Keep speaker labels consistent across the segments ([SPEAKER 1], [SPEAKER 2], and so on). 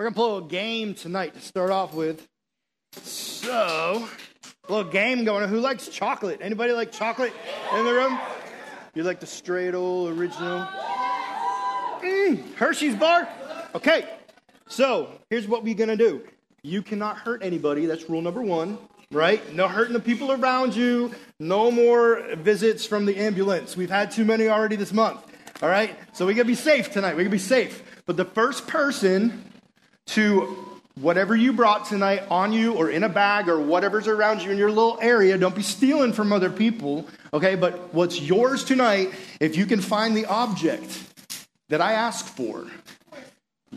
[SPEAKER 1] We're going to play a little game tonight to start off with. So, a little game going. Who likes chocolate? Anybody like chocolate in the room? You like the straight old original? Mm, Hershey's bar? Okay, so here's what we're going to do. You cannot hurt anybody. That's rule number one, right? No hurting the people around you. No more visits from the ambulance. We've had too many already this month. All right? So we got to be safe tonight. We got to be safe. But the first person to whatever you brought tonight on you or in a bag or whatever's around you in your little area, don't be stealing from other people, okay? But what's yours tonight, if you can find the object that I asked for,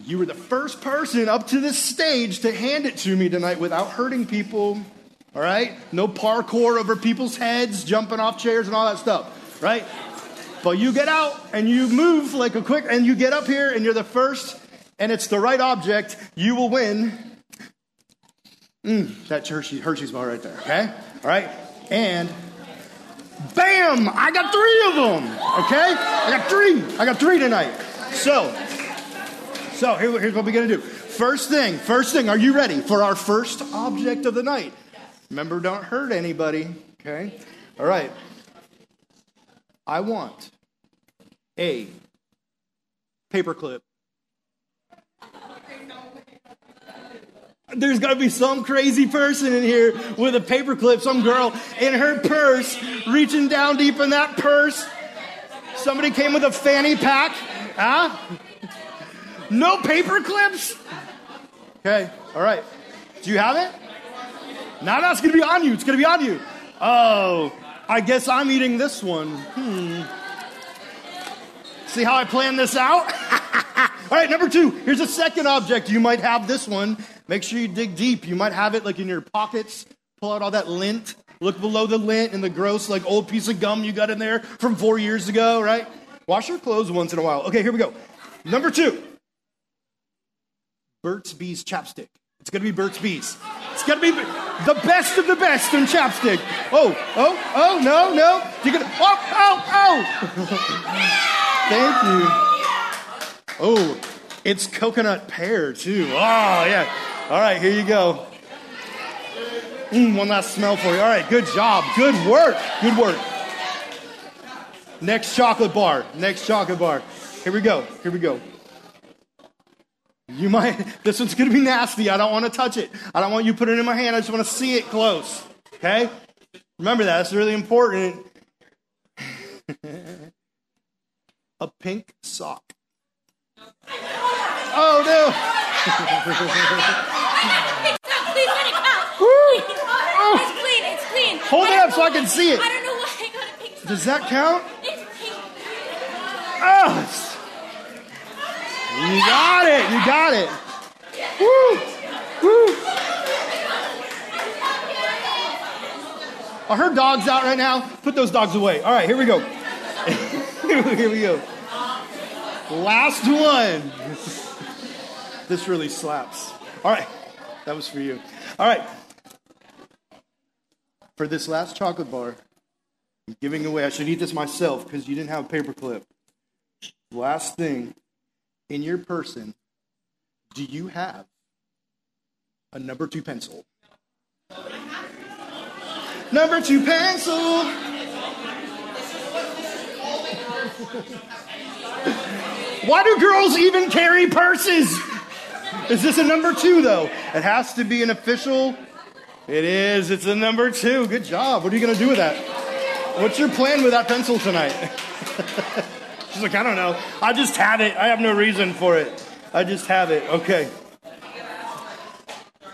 [SPEAKER 1] you were the first person up to this stage to hand it to me tonight without hurting people, all right? No parkour over people's heads, jumping off chairs, and all that stuff, right? But you get out and you move like a quick, and you get up here and you're the first, and it's the right object, you will win. Mm, that Hershey, Hershey's bar right there, okay? All right? And bam! I got three of them, okay? I got three. I got three tonight. So, so here, here's what we're gonna do. First thing, first thing, are you ready for our first object of the night? Remember, don't hurt anybody, okay? All right. I want a paperclip. There's got to be some crazy person in here with a paperclip, some girl in her purse, reaching down deep in that purse. Somebody came with a fanny pack. Huh? No paperclips? Okay, all right. Do you have it? Now that's going to be on you. It's going to be on you. Oh, I guess I'm eating this one. Hmm. See how I planned this out? All right, number two. Here's a second object. You might have this one. Make sure you dig deep. You might have it like in your pockets. Pull out all that lint. Look below the lint and the gross, like old piece of gum you got in there from four years ago, right? Wash your clothes once in a while. Okay, here we go. Number two Burt's Bees chapstick. It's gonna be Burt's Bees. It's gonna be the best of the best in chapstick. Oh, oh, oh, no, no. You're gonna, oh, oh, oh. Thank you. Oh, it's coconut pear too. Oh, yeah. All right, here you go. Mm, one last smell for you. All right, good job. Good work. Good work. Next chocolate bar. Next chocolate bar. Here we go. Here we go. You might, this one's gonna be nasty. I don't wanna touch it. I don't want you to put it in my hand. I just wanna see it close. Okay? Remember that. It's really important. a pink sock. Oh no! Hold it up so I can see it.
[SPEAKER 2] I don't know why I got a pink.
[SPEAKER 1] Does that count?
[SPEAKER 2] It's pink.
[SPEAKER 1] Oh, you got it. You got it. Woo! Woo! Are her dogs out right now? Put those dogs away. All right, here we go. here we go. Last one. This really slaps. All right, that was for you. All right. For this last chocolate bar, I'm giving away. I should eat this myself because you didn't have a paperclip. Last thing, in your person, do you have a number two pencil? Number two pencil. Why do girls even carry purses? Is this a number two, though? It has to be an official. It is. It's a number two. Good job. What are you going to do with that? What's your plan with that pencil tonight? She's like, I don't know. I just have it. I have no reason for it. I just have it. Okay.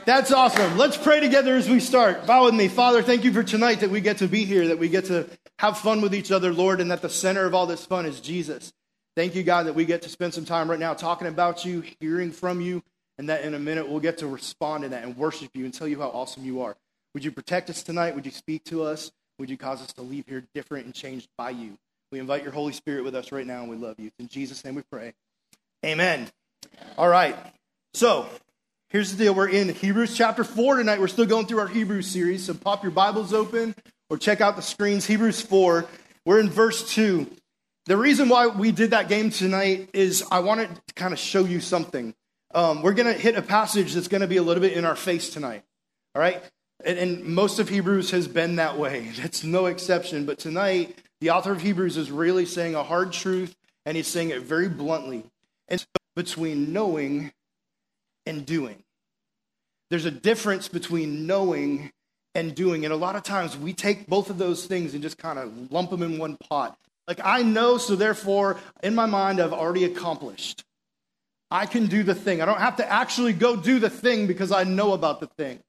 [SPEAKER 1] That's awesome. Let's pray together as we start. Bow with me. Father, thank you for tonight that we get to be here, that we get to have fun with each other, Lord, and that the center of all this fun is Jesus. Thank you, God, that we get to spend some time right now talking about you, hearing from you, and that in a minute we'll get to respond to that and worship you and tell you how awesome you are. Would you protect us tonight? Would you speak to us? Would you cause us to leave here different and changed by you? We invite your Holy Spirit with us right now, and we love you. In Jesus' name we pray. Amen. All right. So, here's the deal. We're in Hebrews chapter 4 tonight. We're still going through our Hebrews series. So, pop your Bibles open or check out the screens. Hebrews 4. We're in verse 2. The reason why we did that game tonight is I wanted to kind of show you something. Um, we're going to hit a passage that's going to be a little bit in our face tonight. All right? And, and most of Hebrews has been that way. That's no exception. But tonight, the author of Hebrews is really saying a hard truth, and he's saying it very bluntly. And so between knowing and doing. There's a difference between knowing and doing. And a lot of times we take both of those things and just kind of lump them in one pot. Like, I know, so therefore, in my mind, I've already accomplished. I can do the thing. I don't have to actually go do the thing because I know about the thing.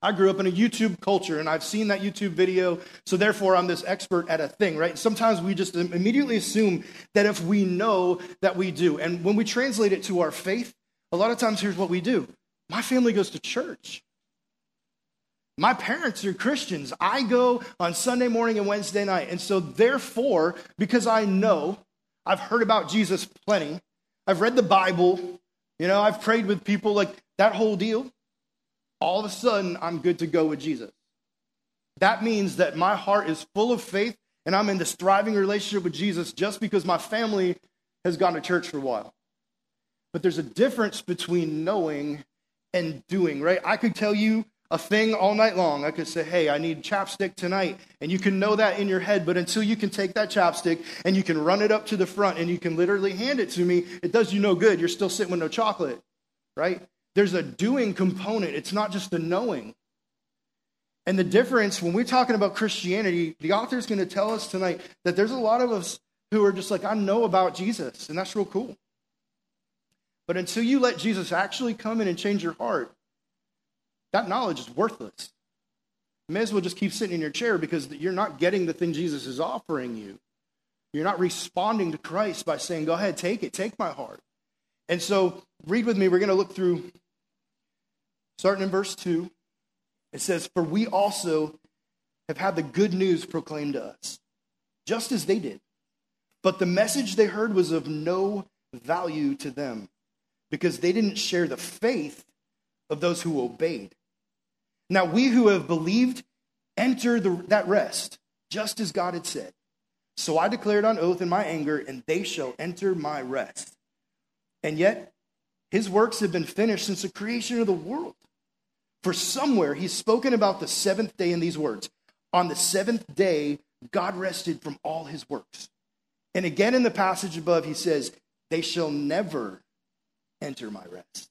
[SPEAKER 1] I grew up in a YouTube culture and I've seen that YouTube video, so therefore I'm this expert at a thing, right? Sometimes we just immediately assume that if we know that we do. And when we translate it to our faith, a lot of times here's what we do my family goes to church. My parents are Christians. I go on Sunday morning and Wednesday night. And so, therefore, because I know, I've heard about Jesus plenty, I've read the Bible, you know, I've prayed with people, like that whole deal, all of a sudden, I'm good to go with Jesus. That means that my heart is full of faith and I'm in this thriving relationship with Jesus just because my family has gone to church for a while. But there's a difference between knowing and doing, right? I could tell you a thing all night long. I could say, hey, I need chapstick tonight. And you can know that in your head, but until you can take that chapstick and you can run it up to the front and you can literally hand it to me, it does you no good. You're still sitting with no chocolate, right? There's a doing component, it's not just the knowing. And the difference when we're talking about Christianity, the author's going to tell us tonight that there's a lot of us who are just like, I know about Jesus, and that's real cool. But until you let Jesus actually come in and change your heart, that knowledge is worthless. You may as well just keep sitting in your chair because you're not getting the thing Jesus is offering you. You're not responding to Christ by saying, Go ahead, take it, take my heart. And so, read with me. We're going to look through, starting in verse 2. It says, For we also have had the good news proclaimed to us, just as they did. But the message they heard was of no value to them because they didn't share the faith of those who obeyed. Now, we who have believed enter the, that rest, just as God had said. So I declared on oath in my anger, and they shall enter my rest. And yet, his works have been finished since the creation of the world. For somewhere he's spoken about the seventh day in these words On the seventh day, God rested from all his works. And again in the passage above, he says, They shall never enter my rest.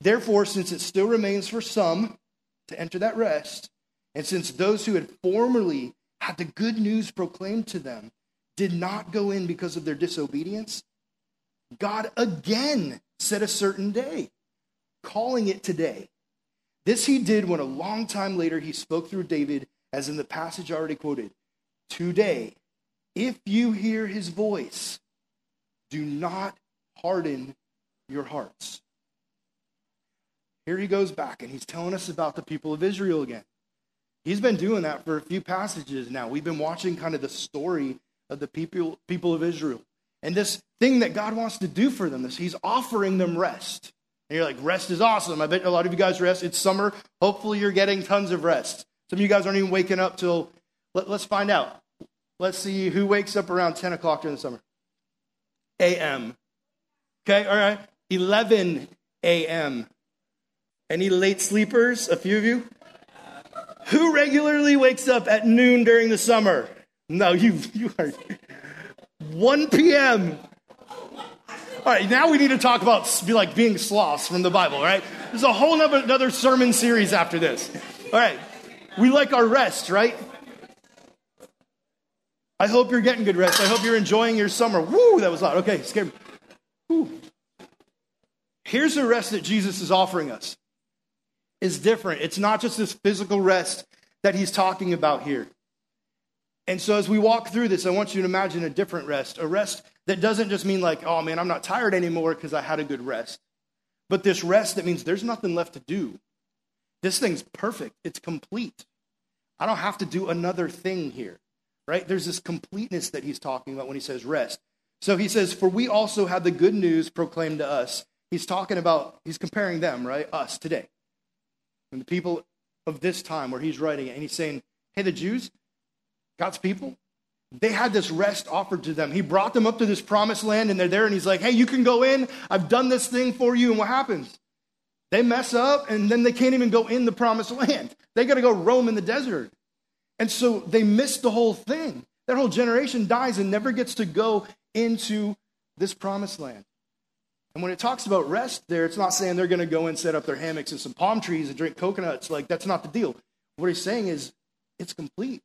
[SPEAKER 1] Therefore, since it still remains for some to enter that rest, and since those who had formerly had the good news proclaimed to them did not go in because of their disobedience, God again set a certain day, calling it today. This he did when a long time later he spoke through David, as in the passage already quoted Today, if you hear his voice, do not harden your hearts. Here he goes back and he's telling us about the people of Israel again. He's been doing that for a few passages now. We've been watching kind of the story of the people, people of Israel. And this thing that God wants to do for them, this He's offering them rest. And you're like, rest is awesome. I bet a lot of you guys rest. It's summer. Hopefully you're getting tons of rest. Some of you guys aren't even waking up till, let, us find out. Let's see who wakes up around 10 o'clock during the summer. A.M. Okay, all right. 11 a.m. Any late sleepers? A few of you? Who regularly wakes up at noon during the summer? No, you, you are. 1 p.m. All right, now we need to talk about be like being sloths from the Bible, right? There's a whole nother, another sermon series after this. All right, we like our rest, right? I hope you're getting good rest. I hope you're enjoying your summer. Woo, that was loud. Okay, scared. Woo. Here's the rest that Jesus is offering us. Is different. It's not just this physical rest that he's talking about here. And so as we walk through this, I want you to imagine a different rest, a rest that doesn't just mean like, oh man, I'm not tired anymore because I had a good rest. But this rest that means there's nothing left to do. This thing's perfect. It's complete. I don't have to do another thing here. Right? There's this completeness that he's talking about when he says rest. So he says, For we also have the good news proclaimed to us he's talking about, he's comparing them, right? Us today. And the people of this time where he's writing it. And he's saying, hey, the Jews, God's people, they had this rest offered to them. He brought them up to this promised land, and they're there, and he's like, hey, you can go in. I've done this thing for you. And what happens? They mess up, and then they can't even go in the promised land. They got to go roam in the desert. And so they miss the whole thing. That whole generation dies and never gets to go into this promised land. And when it talks about rest there, it's not saying they're going to go and set up their hammocks and some palm trees and drink coconuts. Like, that's not the deal. What he's saying is, it's complete.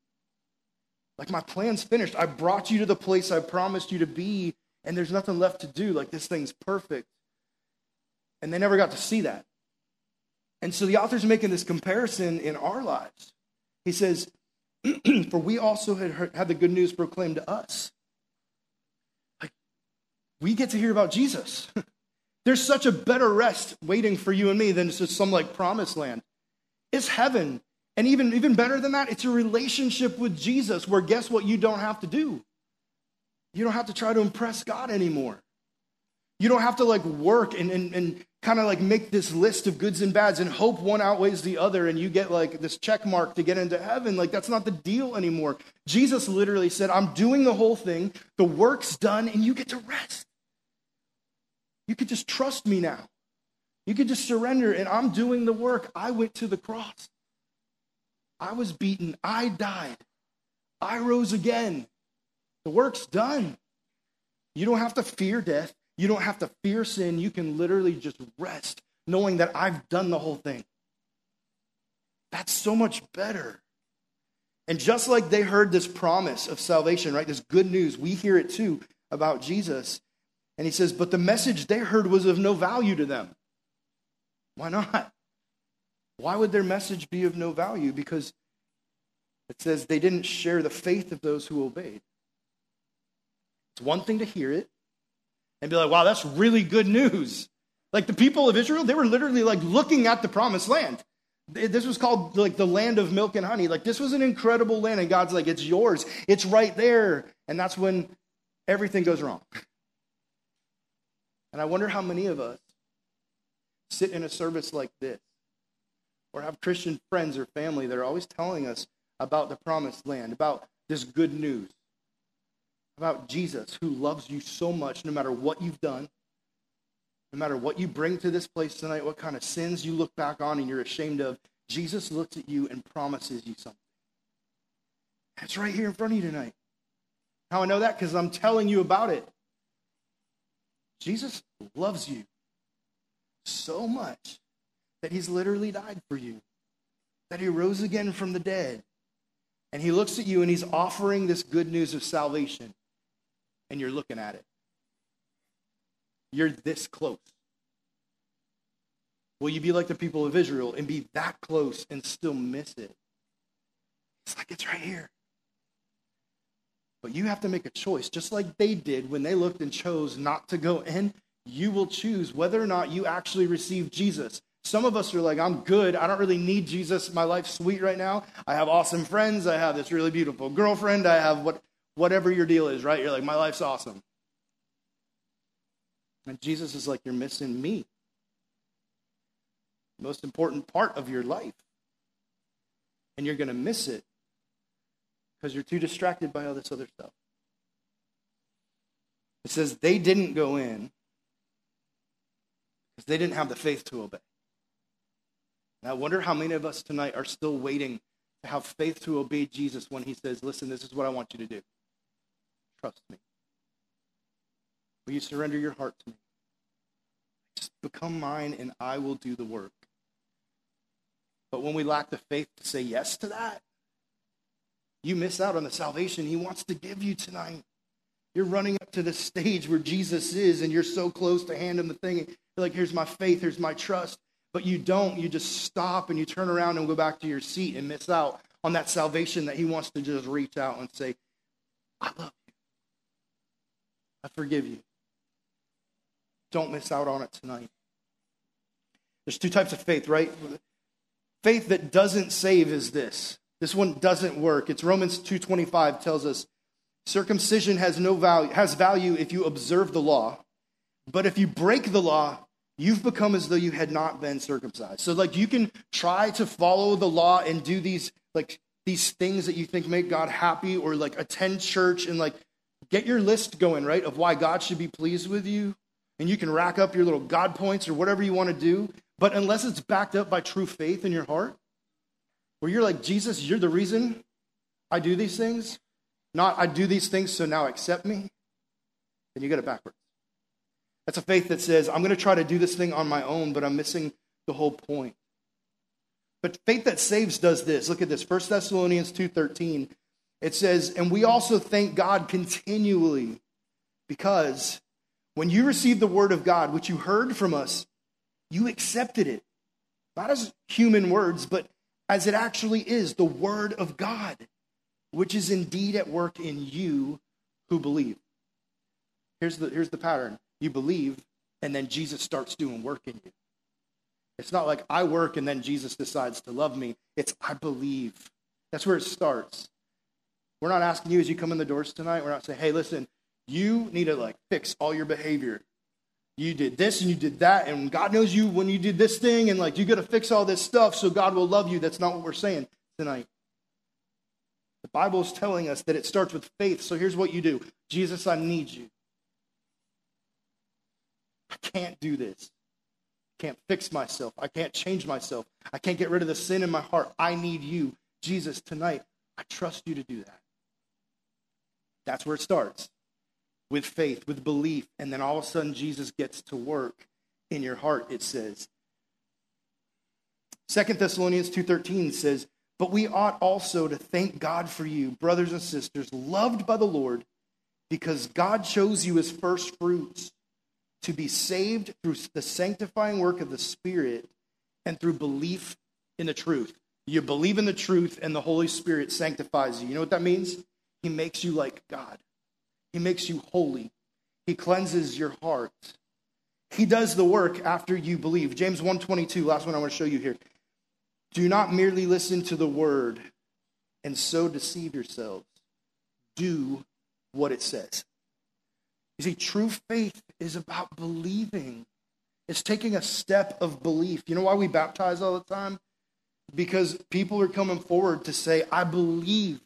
[SPEAKER 1] Like, my plan's finished. I brought you to the place I promised you to be, and there's nothing left to do. Like, this thing's perfect. And they never got to see that. And so the author's making this comparison in our lives. He says, For we also had, heard, had the good news proclaimed to us. Like, we get to hear about Jesus. There's such a better rest waiting for you and me than just some like promised land. It's heaven. And even, even better than that, it's a relationship with Jesus where guess what you don't have to do? You don't have to try to impress God anymore. You don't have to like work and, and, and kind of like make this list of goods and bads and hope one outweighs the other and you get like this check mark to get into heaven. Like that's not the deal anymore. Jesus literally said, I'm doing the whole thing, the work's done, and you get to rest. You could just trust me now. You could just surrender, and I'm doing the work. I went to the cross. I was beaten. I died. I rose again. The work's done. You don't have to fear death. You don't have to fear sin. You can literally just rest knowing that I've done the whole thing. That's so much better. And just like they heard this promise of salvation, right? This good news, we hear it too about Jesus. And he says, but the message they heard was of no value to them. Why not? Why would their message be of no value? Because it says they didn't share the faith of those who obeyed. It's one thing to hear it, and be like, wow, that's really good news. Like the people of Israel, they were literally like looking at the promised land. This was called like the land of milk and honey. Like this was an incredible land, and God's like, it's yours. It's right there. And that's when everything goes wrong. And I wonder how many of us sit in a service like this or have Christian friends or family that are always telling us about the promised land, about this good news about Jesus who loves you so much no matter what you've done, no matter what you bring to this place tonight, what kind of sins you look back on and you're ashamed of. Jesus looks at you and promises you something. That's right here in front of you tonight. How I know that? Because I'm telling you about it. Jesus loves you so much that he's literally died for you, that he rose again from the dead. And he looks at you and he's offering this good news of salvation and you're looking at it. You're this close. Will you be like the people of Israel and be that close and still miss it? It's like it's right here. But you have to make a choice, just like they did when they looked and chose not to go in. You will choose whether or not you actually receive Jesus. Some of us are like, I'm good. I don't really need Jesus. My life's sweet right now. I have awesome friends. I have this really beautiful girlfriend. I have what whatever your deal is, right? You're like, my life's awesome. And Jesus is like, you're missing me. Most important part of your life. And you're going to miss it because you're too distracted by all this other stuff. It says they didn't go in because they didn't have the faith to obey. And I wonder how many of us tonight are still waiting to have faith to obey Jesus when he says, Listen, this is what I want you to do. Trust me. Will you surrender your heart to me? Just become mine and I will do the work. But when we lack the faith to say yes to that, you miss out on the salvation he wants to give you tonight. You're running up to the stage where Jesus is, and you're so close to hand him the thing. You're like, here's my faith, here's my trust. But you don't. You just stop and you turn around and go back to your seat and miss out on that salvation that he wants to just reach out and say, I love you. I forgive you. Don't miss out on it tonight. There's two types of faith, right? Faith that doesn't save is this. This one doesn't work. It's Romans 2:25 tells us circumcision has no value has value if you observe the law, but if you break the law, you've become as though you had not been circumcised. So like you can try to follow the law and do these like these things that you think make God happy or like attend church and like get your list going, right, of why God should be pleased with you. And you can rack up your little God points or whatever you want to do. But unless it's backed up by true faith in your heart, where you're like, Jesus, you're the reason I do these things, not I do these things so now accept me, then you get it backwards. That's a faith that says, I'm going to try to do this thing on my own, but I'm missing the whole point. But faith that saves does this. Look at this. 1 Thessalonians 2:13. It says, "And we also thank God continually because when you received the word of God, which you heard from us, you accepted it. Not as human words, but as it actually is, the word of God, which is indeed at work in you who believe." Here's the, here's the pattern. You believe, and then Jesus starts doing work in you. It's not like I work and then Jesus decides to love me. It's I believe. That's where it starts. We're not asking you as you come in the doors tonight, we're not saying, hey, listen, you need to like fix all your behavior. You did this and you did that, and God knows you when you did this thing, and like you got to fix all this stuff so God will love you. That's not what we're saying tonight. The Bible is telling us that it starts with faith. So here's what you do Jesus, I need you. I can't do this. I can't fix myself. I can't change myself. I can't get rid of the sin in my heart. I need you. Jesus, tonight, I trust you to do that. That's where it starts with faith, with belief. And then all of a sudden, Jesus gets to work in your heart, it says. Second Thessalonians 2.13 says, But we ought also to thank God for you, brothers and sisters, loved by the Lord, because God chose you as first fruits to be saved through the sanctifying work of the Spirit and through belief in the truth. You believe in the truth, and the Holy Spirit sanctifies you. You know what that means? He makes you like God, He makes you holy, He cleanses your heart. He does the work after you believe. James 1:22, last one I want to show you here. Do not merely listen to the word and so deceive yourselves. Do what it says. You see, true faith is about believing. It's taking a step of belief. You know why we baptize all the time? Because people are coming forward to say, I believe.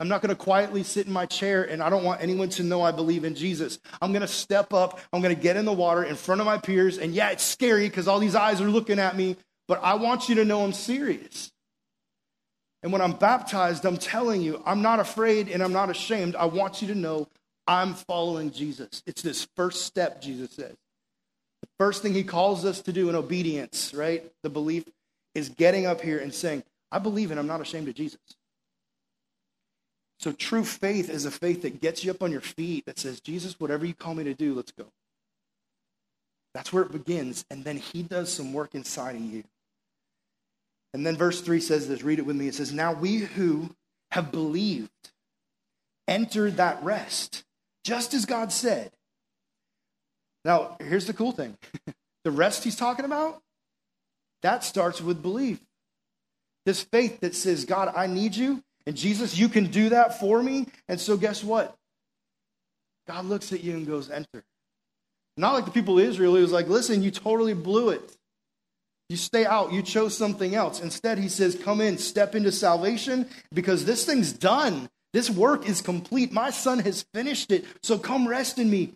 [SPEAKER 1] I'm not going to quietly sit in my chair and I don't want anyone to know I believe in Jesus. I'm going to step up. I'm going to get in the water in front of my peers. And yeah, it's scary because all these eyes are looking at me, but I want you to know I'm serious. And when I'm baptized, I'm telling you, I'm not afraid and I'm not ashamed. I want you to know I'm following Jesus. It's this first step, Jesus says. The first thing he calls us to do in obedience, right? The belief is getting up here and saying, I believe and I'm not ashamed of Jesus. So true faith is a faith that gets you up on your feet, that says, Jesus, whatever you call me to do, let's go. That's where it begins. And then he does some work inside of you. And then verse 3 says this read it with me. It says, Now we who have believed enter that rest, just as God said. Now, here's the cool thing the rest he's talking about, that starts with belief. This faith that says, God, I need you, and Jesus, you can do that for me. And so, guess what? God looks at you and goes, Enter. Not like the people of Israel, he was like, Listen, you totally blew it. You stay out. You chose something else. Instead, he says, Come in, step into salvation because this thing's done. This work is complete. My son has finished it. So come rest in me.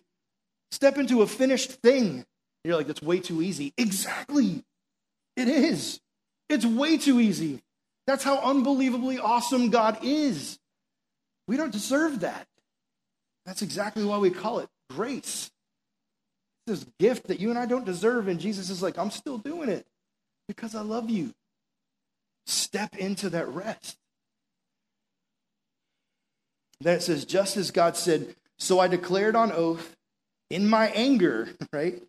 [SPEAKER 1] Step into a finished thing. You're like, That's way too easy. Exactly. It is. It's way too easy. That's how unbelievably awesome God is. We don't deserve that. That's exactly why we call it grace. This gift that you and I don't deserve, and Jesus is like, I'm still doing it because I love you. Step into that rest. Then it says, just as God said, so I declared on oath in my anger, right?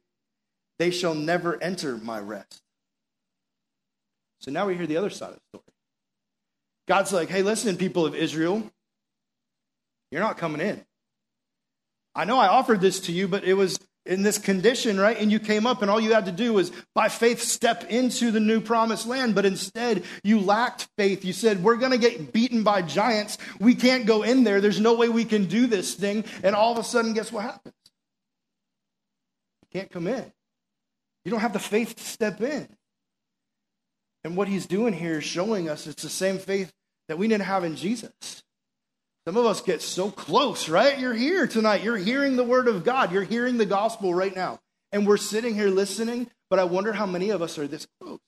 [SPEAKER 1] They shall never enter my rest. So now we hear the other side of the story. God's like, hey, listen, people of Israel, you're not coming in. I know I offered this to you, but it was in this condition, right? And you came up, and all you had to do was, by faith, step into the new promised land. But instead, you lacked faith. You said, We're going to get beaten by giants. We can't go in there. There's no way we can do this thing. And all of a sudden, guess what happens? You can't come in. You don't have the faith to step in. And what he's doing here is showing us it's the same faith that we didn't have in Jesus. Some of us get so close, right? You're here tonight. You're hearing the word of God. You're hearing the gospel right now. And we're sitting here listening, but I wonder how many of us are this close.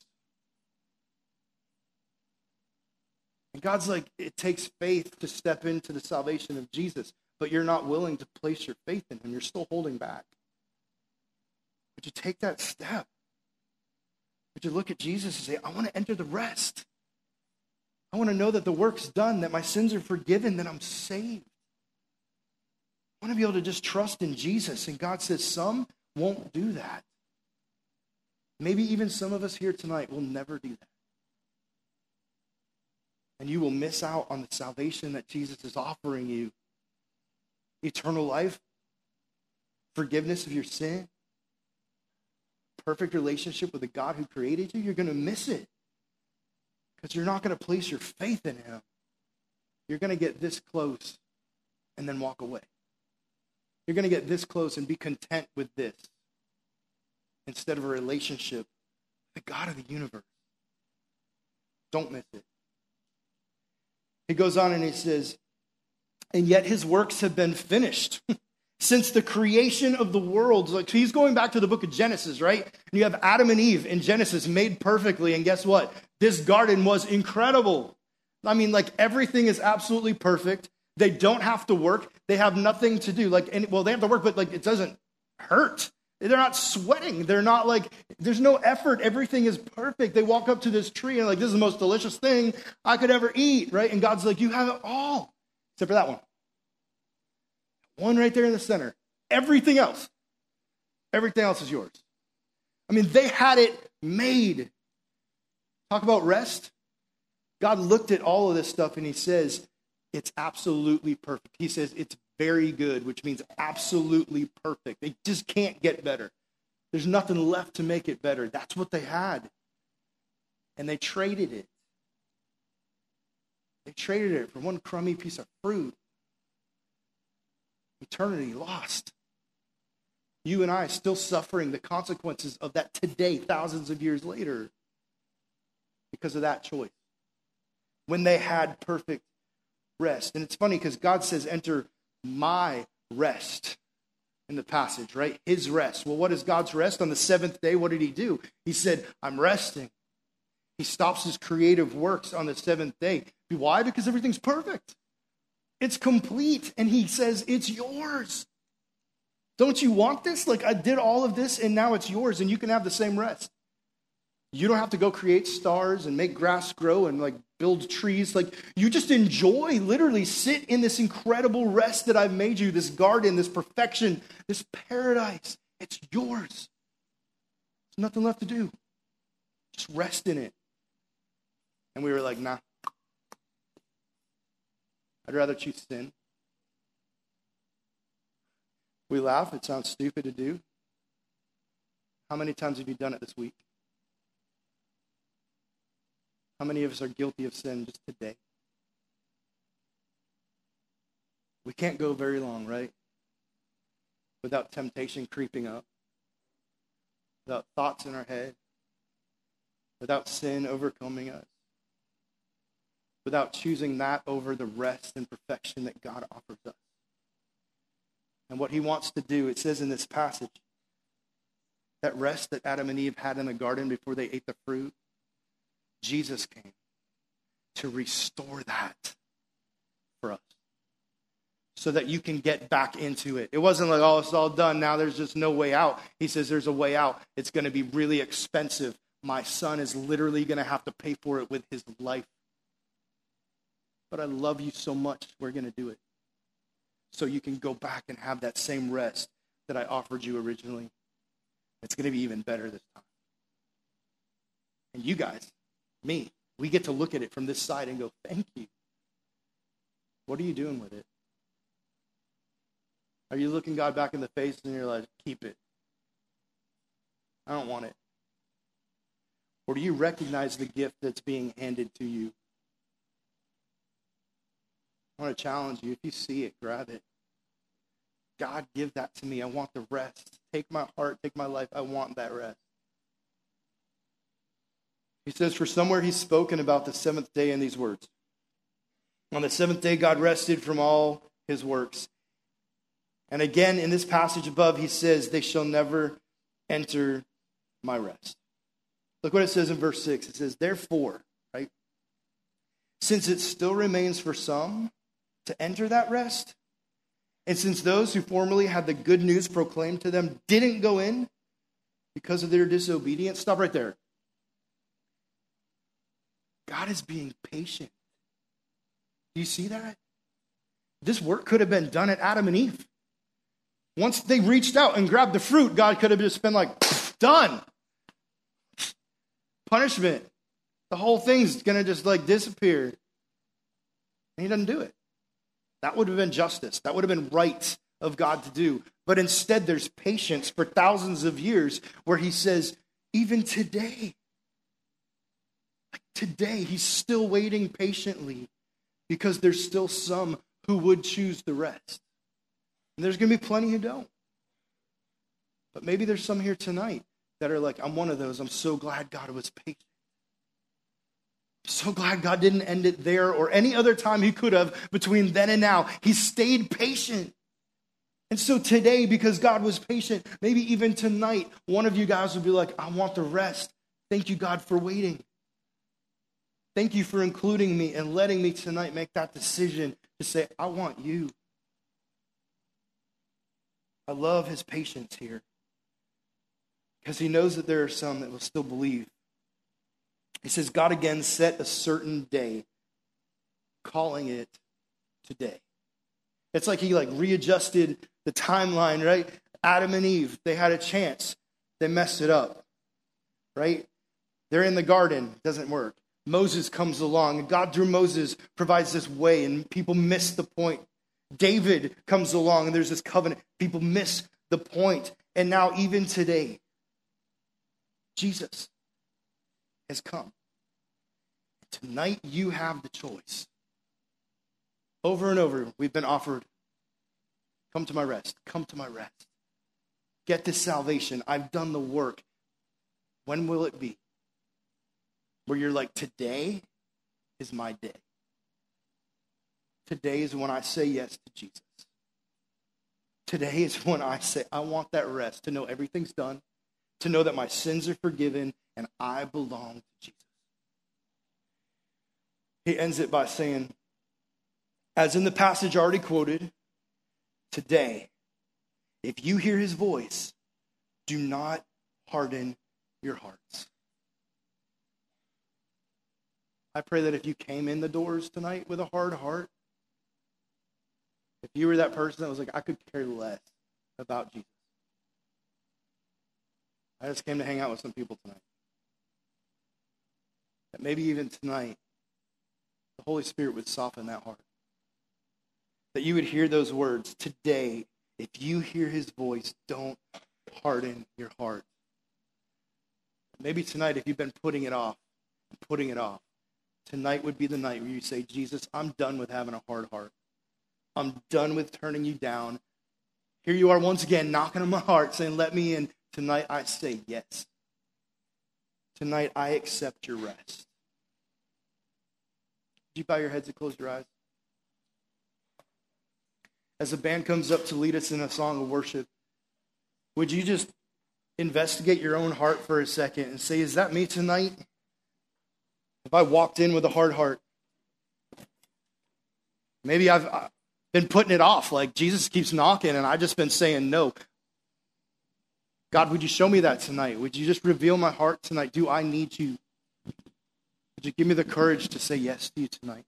[SPEAKER 1] And God's like, it takes faith to step into the salvation of Jesus, but you're not willing to place your faith in Him. You're still holding back. Would you take that step? Would you look at Jesus and say, I want to enter the rest? I want to know that the work's done, that my sins are forgiven, that I'm saved. I want to be able to just trust in Jesus. And God says, some won't do that. Maybe even some of us here tonight will never do that. And you will miss out on the salvation that Jesus is offering you eternal life, forgiveness of your sin, perfect relationship with the God who created you. You're going to miss it because you're not going to place your faith in Him. You're going to get this close and then walk away. You're going to get this close and be content with this instead of a relationship with the God of the universe. Don't miss it. He goes on and he says, and yet his works have been finished since the creation of the world. Like he's going back to the book of Genesis, right? And you have Adam and Eve in Genesis made perfectly. And guess what? This garden was incredible. I mean, like everything is absolutely perfect. They don't have to work. They have nothing to do. Like, and, well, they have to work, but like it doesn't hurt. They're not sweating. They're not like, there's no effort. Everything is perfect. They walk up to this tree and like, this is the most delicious thing I could ever eat, right? And God's like, you have it all, except for that one. One right there in the center. Everything else, everything else is yours. I mean, they had it made. Talk about rest. God looked at all of this stuff and he says, it's absolutely perfect. He says, it's very good, which means absolutely perfect. They just can't get better. There's nothing left to make it better. That's what they had. And they traded it. They traded it for one crummy piece of fruit. Eternity lost. You and I still suffering the consequences of that today, thousands of years later, because of that choice. When they had perfect rest. And it's funny because God says, enter my rest in the passage, right? His rest. Well, what is God's rest? On the seventh day, what did he do? He said, I'm resting. He stops his creative works on the seventh day. Why? Because everything's perfect. It's complete. And he says, It's yours. Don't you want this? Like, I did all of this and now it's yours, and you can have the same rest. You don't have to go create stars and make grass grow and like build trees. Like you just enjoy, literally sit in this incredible rest that I've made you, this garden, this perfection, this paradise. It's yours. There's nothing left to do. Just rest in it. And we were like, nah. I'd rather choose sin. We laugh. It sounds stupid to do. How many times have you done it this week? How many of us are guilty of sin just today? We can't go very long, right? Without temptation creeping up, without thoughts in our head, without sin overcoming us, without choosing that over the rest and perfection that God offers us. And what he wants to do, it says in this passage, that rest that Adam and Eve had in the garden before they ate the fruit, Jesus came to restore that for us so that you can get back into it. It wasn't like, oh, it's all done. Now there's just no way out. He says there's a way out. It's going to be really expensive. My son is literally going to have to pay for it with his life. But I love you so much, we're going to do it. So you can go back and have that same rest that I offered you originally. It's going to be even better this time. And you guys, me. We get to look at it from this side and go, thank you. What are you doing with it? Are you looking God back in the face and you're like, keep it? I don't want it. Or do you recognize the gift that's being handed to you? I want to challenge you. If you see it, grab it. God, give that to me. I want the rest. Take my heart, take my life. I want that rest. He says, For somewhere he's spoken about the seventh day in these words On the seventh day, God rested from all his works. And again, in this passage above, he says, They shall never enter my rest. Look what it says in verse 6. It says, Therefore, right? Since it still remains for some to enter that rest, and since those who formerly had the good news proclaimed to them didn't go in because of their disobedience, stop right there. God is being patient. Do you see that? This work could have been done at Adam and Eve. Once they reached out and grabbed the fruit, God could have just been like, done. Punishment. The whole thing's going to just like disappear. And he doesn't do it. That would have been justice. That would have been right of God to do. But instead, there's patience for thousands of years where he says, even today, like today, he's still waiting patiently because there's still some who would choose the rest. And there's going to be plenty who don't. But maybe there's some here tonight that are like, I'm one of those. I'm so glad God was patient. So glad God didn't end it there or any other time He could have between then and now. He stayed patient. And so today, because God was patient, maybe even tonight, one of you guys would be like, I want the rest. Thank you, God, for waiting. Thank you for including me and letting me tonight make that decision to say, I want you. I love his patience here because he knows that there are some that will still believe. He says, God again set a certain day, calling it today. It's like he like readjusted the timeline, right? Adam and Eve, they had a chance. They messed it up, right? They're in the garden, doesn't work. Moses comes along, and God, through Moses, provides this way, and people miss the point. David comes along, and there's this covenant. People miss the point. And now, even today, Jesus has come. Tonight, you have the choice. Over and over, we've been offered come to my rest, come to my rest. Get this salvation. I've done the work. When will it be? where you're like, today is my day. Today is when I say yes to Jesus. Today is when I say, I want that rest, to know everything's done, to know that my sins are forgiven, and I belong to Jesus. He ends it by saying, as in the passage already quoted, today, if you hear his voice, do not harden your hearts. I pray that if you came in the doors tonight with a hard heart, if you were that person that was like, I could care less about Jesus. I just came to hang out with some people tonight. That maybe even tonight, the Holy Spirit would soften that heart. That you would hear those words today. If you hear his voice, don't harden your heart. Maybe tonight, if you've been putting it off, putting it off, tonight would be the night where you say, Jesus, I'm done with having a hard heart. I'm done with turning you down. Here you are once again knocking on my heart saying, Let me in. Tonight I say yes. Tonight I accept your rest. You bow your heads and close your eyes? As the band comes up to lead us in a song of worship, would you just investigate your own heart for a second and say, Is that me tonight? If I walked in with a hard heart, maybe I've uh, been putting it off. Like Jesus keeps knocking, and I've just been saying no. God, would you show me that tonight? Would you just reveal my heart tonight? Do I need you? Would you give me the courage to say yes to you tonight?